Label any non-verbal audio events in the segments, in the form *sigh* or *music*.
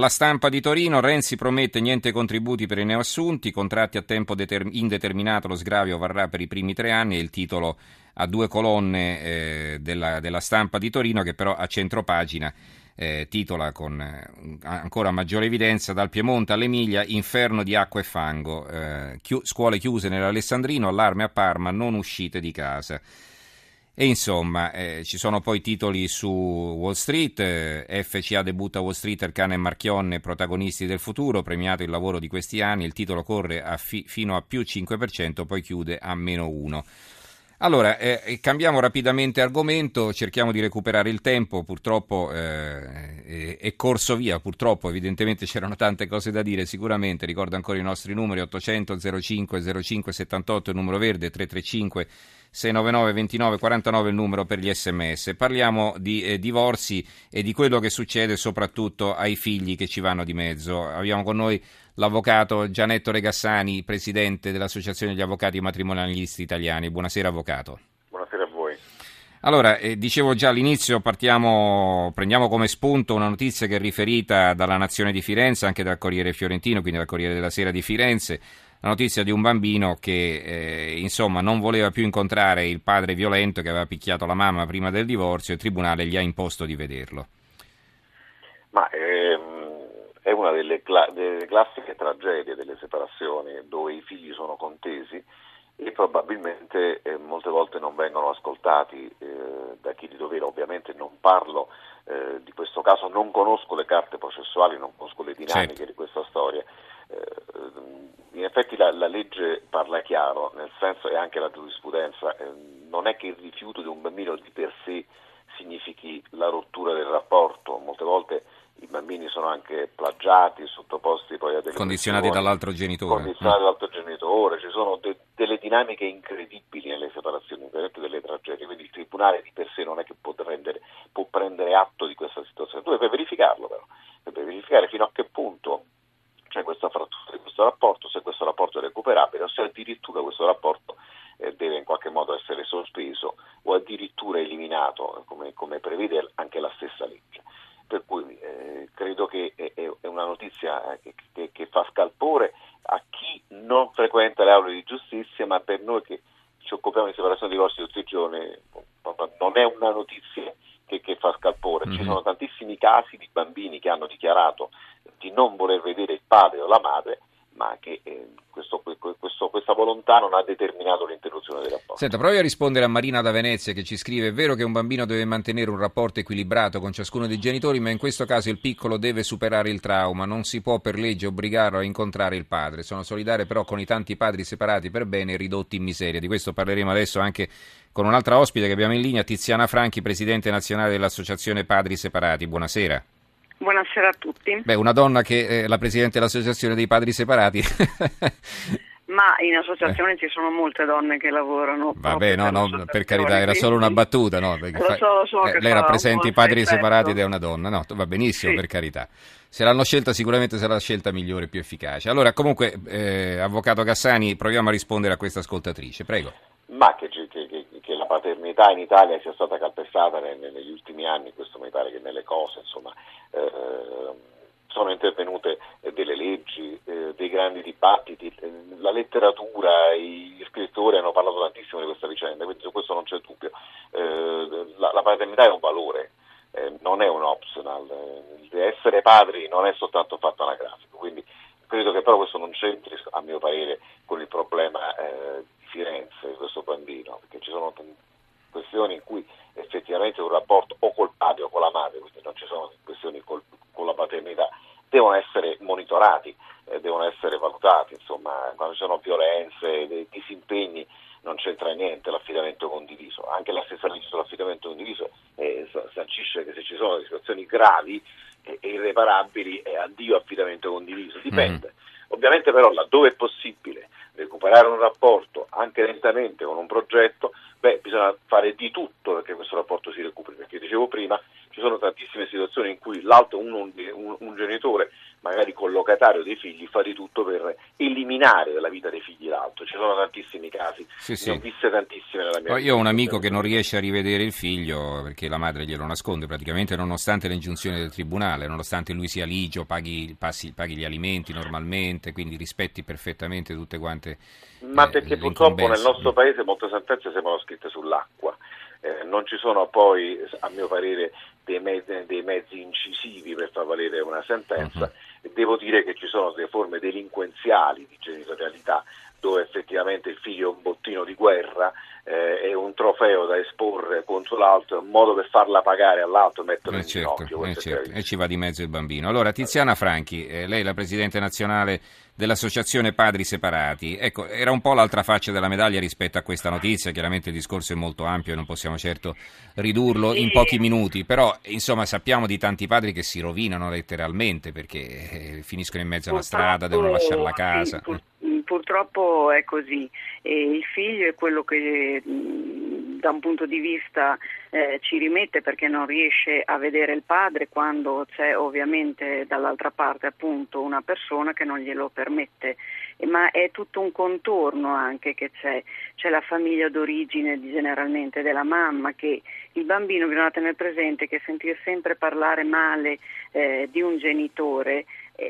La stampa di Torino, Renzi promette niente contributi per i neoassunti, contratti a tempo determ- indeterminato, lo sgravio varrà per i primi tre anni, è il titolo a due colonne eh, della, della, stampa di Torino che però a centropagina eh, titola con eh, ancora maggiore evidenza dal Piemonte all'Emilia, inferno di acqua e fango, eh, chi- scuole chiuse nell'Alessandrino, allarme a Parma, non uscite di casa. E insomma, eh, ci sono poi titoli su Wall Street, eh, FCA debutta Wall Street, il cane e Marchionne, protagonisti del futuro, premiato il lavoro di questi anni, il titolo corre a fi- fino a più 5%, poi chiude a meno 1%. Allora, eh, cambiamo rapidamente argomento, cerchiamo di recuperare il tempo, purtroppo eh, è corso via, purtroppo evidentemente c'erano tante cose da dire, sicuramente, ricordo ancora i nostri numeri 800 05 05 78 il numero verde 335 699 29 49 il numero per gli sms. Parliamo di eh, divorzi e di quello che succede soprattutto ai figli che ci vanno di mezzo. Abbiamo con noi l'avvocato Gianetto Regassani, presidente dell'Associazione degli Avvocati Matrimonialisti Italiani. Buonasera avvocato. Buonasera a voi. Allora, eh, dicevo già all'inizio, partiamo, prendiamo come spunto una notizia che è riferita dalla Nazione di Firenze, anche dal Corriere Fiorentino, quindi dal Corriere della Sera di Firenze la notizia di un bambino che eh, insomma non voleva più incontrare il padre violento che aveva picchiato la mamma prima del divorzio e il tribunale gli ha imposto di vederlo. Ma ehm, è una delle, cla- delle, classiche tragedie delle separazioni dove i figli sono contesi e probabilmente eh, molte volte non vengono ascoltati eh, da chi di dovere. Ovviamente non parlo eh, di questo caso, non conosco le carte processuali, non conosco le dinamiche certo. di questa storia eh, in effetti la, la, legge parla chiaro, nel senso e anche la giurisprudenza, eh, non è che il rifiuto di un bambino di per sé significhi la rottura del rapporto, molte volte i bambini sono anche plagiati, sottoposti poi a delle condizionati dall'altro genitore. Condizionati mm. dall'altro genitore, ci sono de- delle dinamiche incredibili nelle separazioni, delle tragedie, quindi il tribunale di per sé non è che può prendere, può prendere atto di questa situazione, tu devi verificarlo però, devi verificare fino a che punto c'è questa frattura di questo rapporto, se questo rapporto è recuperabile o se addirittura questo rapporto eh, deve in qualche modo essere sospeso o addirittura eliminato, come, come prevede anche la stessa legge. Per cui credo che è, una notizia che, che, che, fa scalpore a chi non frequenta le aule di giustizia, ma per noi che ci occupiamo di separazione di divorzi tutti i giorni non è una notizia che, che fa scalpore. Mm-hmm. Ci sono tantissimi casi di bambini che hanno dichiarato di non voler vedere il padre o la madre, ma che eh, questo, questo, questa volontà non ha determinato l'interruzione dei rapporti. Senta, provi a rispondere a Marina da Venezia che ci scrive: È vero che un bambino deve mantenere un rapporto equilibrato con ciascuno dei genitori, ma in questo caso il piccolo deve superare il trauma, non si può per legge obbligarlo a incontrare il padre. Sono solidale però con i tanti padri separati per bene e ridotti in miseria. Di questo parleremo adesso anche con un'altra ospite che abbiamo in linea, Tiziana Franchi, presidente nazionale dell'Associazione Padri Separati. Buonasera. Buonasera a tutti. Beh, una donna che è la presidente dell'Associazione dei Padri Separati. *laughs* Ma in associazione eh. ci sono molte donne che lavorano. Vabbè, no, no, per carità, era solo una battuta, no? Fa... So, so eh, lei rappresenta i padri separati ed è una donna, no? Va benissimo, sì. per carità. Se l'hanno scelta, sicuramente sarà la scelta migliore e più efficace. Allora, comunque, eh, Avvocato Cassani, proviamo a rispondere a questa ascoltatrice, prego. Ma che, che, che, che la paternità in Italia sia stata calpestata negli ultimi anni, questo mi pare che nelle cose, insomma, eh, sono intervenute delle leggi, eh, dei grandi dibattiti, eh, la letteratura, i scrittori hanno parlato tantissimo di questa vicenda, quindi su questo non c'è dubbio. Eh, la, paternità è un valore, eh, non è un optional, eh, essere padri non è soltanto fatto anagrafico, quindi credo che però questo non c'entri, a mio parere, con il problema eh, di Firenze, di questo bambino, perché ci sono questioni in cui effettivamente un rapporto o col padre o con la madre, quindi non ci sono questioni col, con la paternità, devono essere monitorati, eh, devono essere valutati, insomma, quando ci sono violenze, disimpegni non c'entra niente l'affidamento condiviso, anche la stessa legge sull'affidamento condiviso eh, sancisce che se ci sono situazioni gravi e, e irreparabili è addio affidamento condiviso, dipende. Mm. Ovviamente però laddove è possibile recuperare un rapporto anche lentamente con un progetto, beh, bisogna fare di tutto perché questo rapporto si recuperi, perché dicevo prima, ci sono tantissime situazioni in cui l'altro, uno, un, un genitore figli, fa di tutto per eliminare dalla vita dei figli l'altro. Ci sono tantissimi casi, sì, sì. ne ho viste tantissime nella mia vita. Io ho un amico che non riesce a rivedere il figlio perché la madre glielo nasconde praticamente nonostante le ingiunzioni del tribunale, nonostante lui sia ligio, paghi, passi, paghi gli alimenti normalmente, quindi rispetti perfettamente tutte quante. Ma eh, perché purtroppo nel nostro paese molte sentenze sembrano scritte sull'acqua. Eh, non ci sono poi, a mio parere, dei mezzi, dei mezzi incisivi per far valere una sentenza. Uh-huh. Devo dire che ci sono delle forme delinquenziali di genitorialità dove effettivamente il figlio è un bottino di guerra, eh, è un trofeo da esporre contro l'altro, è un modo per farla pagare all'altro, metterlo eh in certo, ginocchio. Eh certo. E ci va di mezzo il bambino. Allora, Tiziana Franchi, eh, lei è la Presidente nazionale dell'Associazione Padri Separati. Ecco, era un po' l'altra faccia della medaglia rispetto a questa notizia, chiaramente il discorso è molto ampio e non possiamo certo ridurlo in pochi minuti, però insomma sappiamo di tanti padri che si rovinano letteralmente perché eh, finiscono in mezzo a una strada, devono lasciare la casa. Sì, purtroppo è così. E il figlio è quello che da un punto di vista eh, ci rimette perché non riesce a vedere il padre quando c'è ovviamente dall'altra parte appunto una persona che non glielo permette, ma è tutto un contorno anche che c'è, c'è la famiglia d'origine generalmente della mamma che il bambino bisogna tenere presente che sentir sempre parlare male eh, di un genitore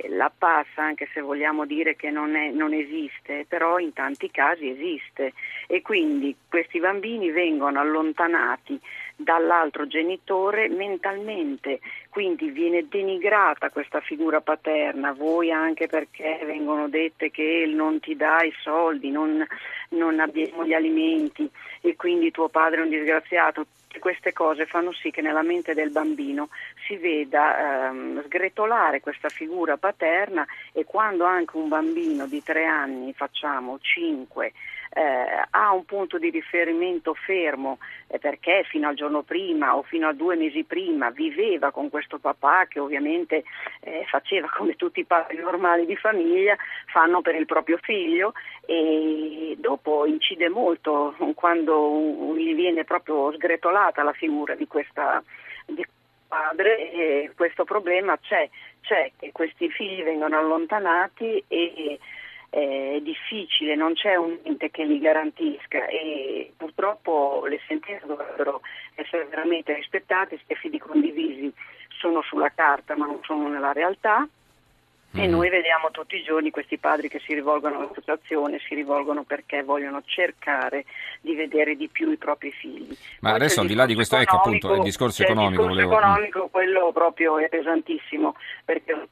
la passa, anche se vogliamo dire che non, è, non, esiste, però in tanti casi esiste. E quindi questi bambini vengono allontanati dall'altro genitore mentalmente, quindi viene denigrata questa figura paterna, voi anche perché vengono dette che non ti dà i soldi, non, non abbiamo gli alimenti. E quindi tuo padre è un disgraziato queste cose fanno sì che nella mente del bambino si veda ehm, sgretolare questa figura paterna e quando anche un bambino di tre anni, facciamo cinque, eh, ha un punto di riferimento fermo eh, perché fino al giorno prima o fino a due mesi prima viveva con questo papà che ovviamente eh, faceva *laughs* come tutti i padri normali di famiglia fanno per il proprio figlio e dopo incide molto quando gli viene proprio sgretolata la figura di questa di padre e questo problema c'è, c'è che questi figli vengono allontanati e è difficile, non c'è un ente che li garantisca e purtroppo le sentenze dovrebbero essere veramente rispettate, questi fidi condivisi sono sulla carta ma non sono nella realtà. E mm. noi vediamo tutti i giorni questi padri che si rivolgono all'associazione, si rivolgono perché vogliono cercare di vedere di più i propri figli. Ma Poi adesso al di là di questo, ecco appunto il discorso economico. Il discorso volevo... economico, quello proprio è pesantissimo, perché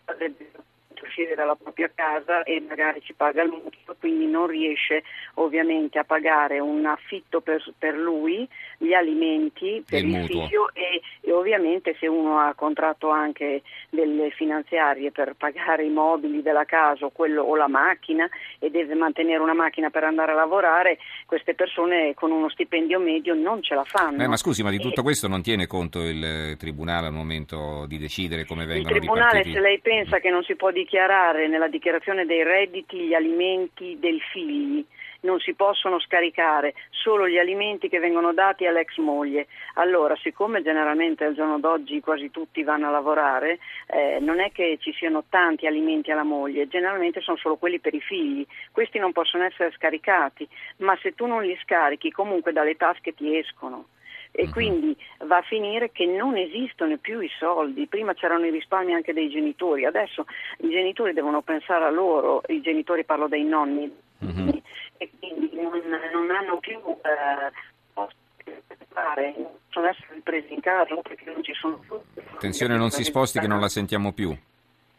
uscire dalla propria casa e magari ci paga il mutuo, quindi non riesce ovviamente a pagare un affitto per, per lui, gli alimenti per il, il figlio e, e, ovviamente se uno ha contratto anche delle finanziarie per pagare i mobili della casa o, quello, o la macchina e deve mantenere una macchina per andare a lavorare, queste persone con uno stipendio medio non ce la fanno. Eh, ma scusi, ma di tutto questo non tiene conto il Tribunale al momento di decidere come vengono il tribunale, ripartiti? se lei pensa che non si può dichiarare dichiarare nella dichiarazione dei redditi gli alimenti dei figli, non si possono scaricare solo gli alimenti che vengono dati all'ex moglie. Allora, siccome generalmente al giorno d'oggi quasi tutti vanno a lavorare, eh, non è che ci siano tanti alimenti alla moglie, generalmente sono solo quelli per i figli. Questi non possono essere scaricati, ma se tu non li scarichi comunque dalle tasche ti escono e uh-huh. quindi va a finire che non esistono più i soldi. Prima c'erano i risparmi anche dei genitori, adesso i genitori devono pensare a loro, i genitori parlo dei nonni, uh-huh. e quindi non, non hanno più eh, fare, possono essere presi in casa perché non ci sono più. Attenzione, non si sposti che non la sentiamo più.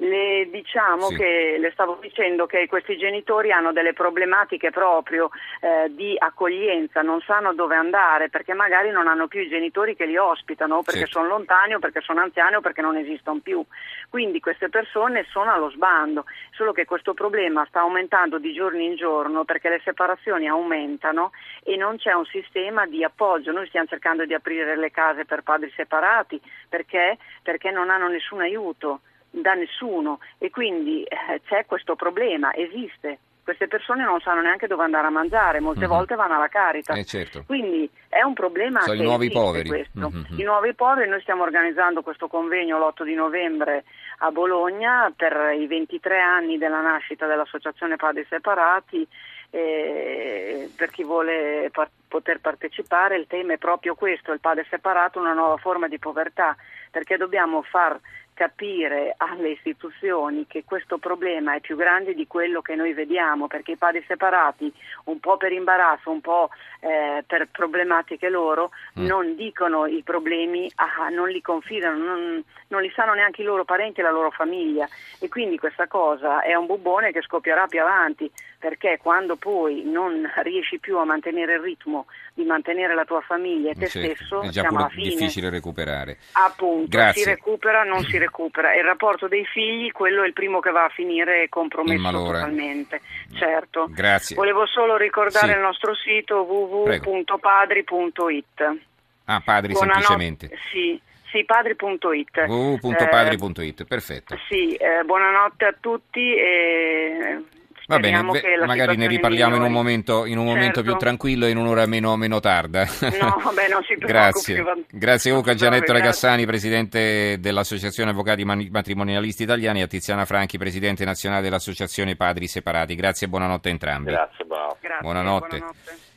Le diciamo sì. che le stavo dicendo che questi genitori hanno delle problematiche proprio eh, di accoglienza, non sanno dove andare perché magari non hanno più i genitori che li ospitano perché sì. sono lontani o perché sono anziani o perché non esistono più. Quindi queste persone sono allo sbando, solo che questo problema sta aumentando di giorno in giorno perché le separazioni aumentano e non c'è un sistema di appoggio. Noi stiamo cercando di aprire le case per padri separati perché, perché non hanno nessun aiuto da nessuno e quindi eh, c'è questo problema, esiste queste persone non sanno neanche dove andare a mangiare, molte uh-huh. volte vanno alla carità. Eh, certo. Quindi è un problema Sono i nuovi poveri. Uh-huh. I nuovi poveri, noi stiamo organizzando questo convegno l'8 di novembre a Bologna per i 23 anni della nascita dell'Associazione Padri Separati. Eh, per chi vuole par- poter partecipare il tema è proprio questo, il padre separato, una nuova forma di povertà, perché dobbiamo far capire alle istituzioni che questo problema è più grande di quello che noi vediamo, perché i padri separati, un po' per imbarazzo, un po' eh, per problematiche loro, mm. non dicono i problemi, ah, non li confidano, non, non, li sanno neanche i loro parenti e la loro famiglia e quindi questa cosa è un bubbone che scoppierà più avanti, perché quando poi non riesci più a mantenere il ritmo di mantenere la tua famiglia e te certo, stesso, è già alla pure difficile recuperare. Appunto, Grazie. si recupera, non si recupera. Il rapporto dei figli, quello è il primo che va a finire compromesso totalmente. Certo. Grazie. Volevo solo ricordare Sì. il nostro sito www.padri.it. Ah, padri Buonanotte- semplicemente. Sì, sì, padri.it. www.padri.it, perfetto. Eh, sì, eh, buonanotte a tutti e Va bene, beh, magari ne riparliamo in un momento, in un momento Certo. più tranquillo e in un'ora meno, meno tarda. No, vabbè, non si *laughs* preoccupi, Grazie. Grazie comunque a Va bene, Gianetto. Legassani, presidente dell'Associazione Avvocati Matrimonialisti Italiani, e a Tiziana Franchi, presidente nazionale dell'Associazione Padri Separati. Grazie e buonanotte a entrambi. Grazie, bravo. Grazie, Buonanotte. buonanotte.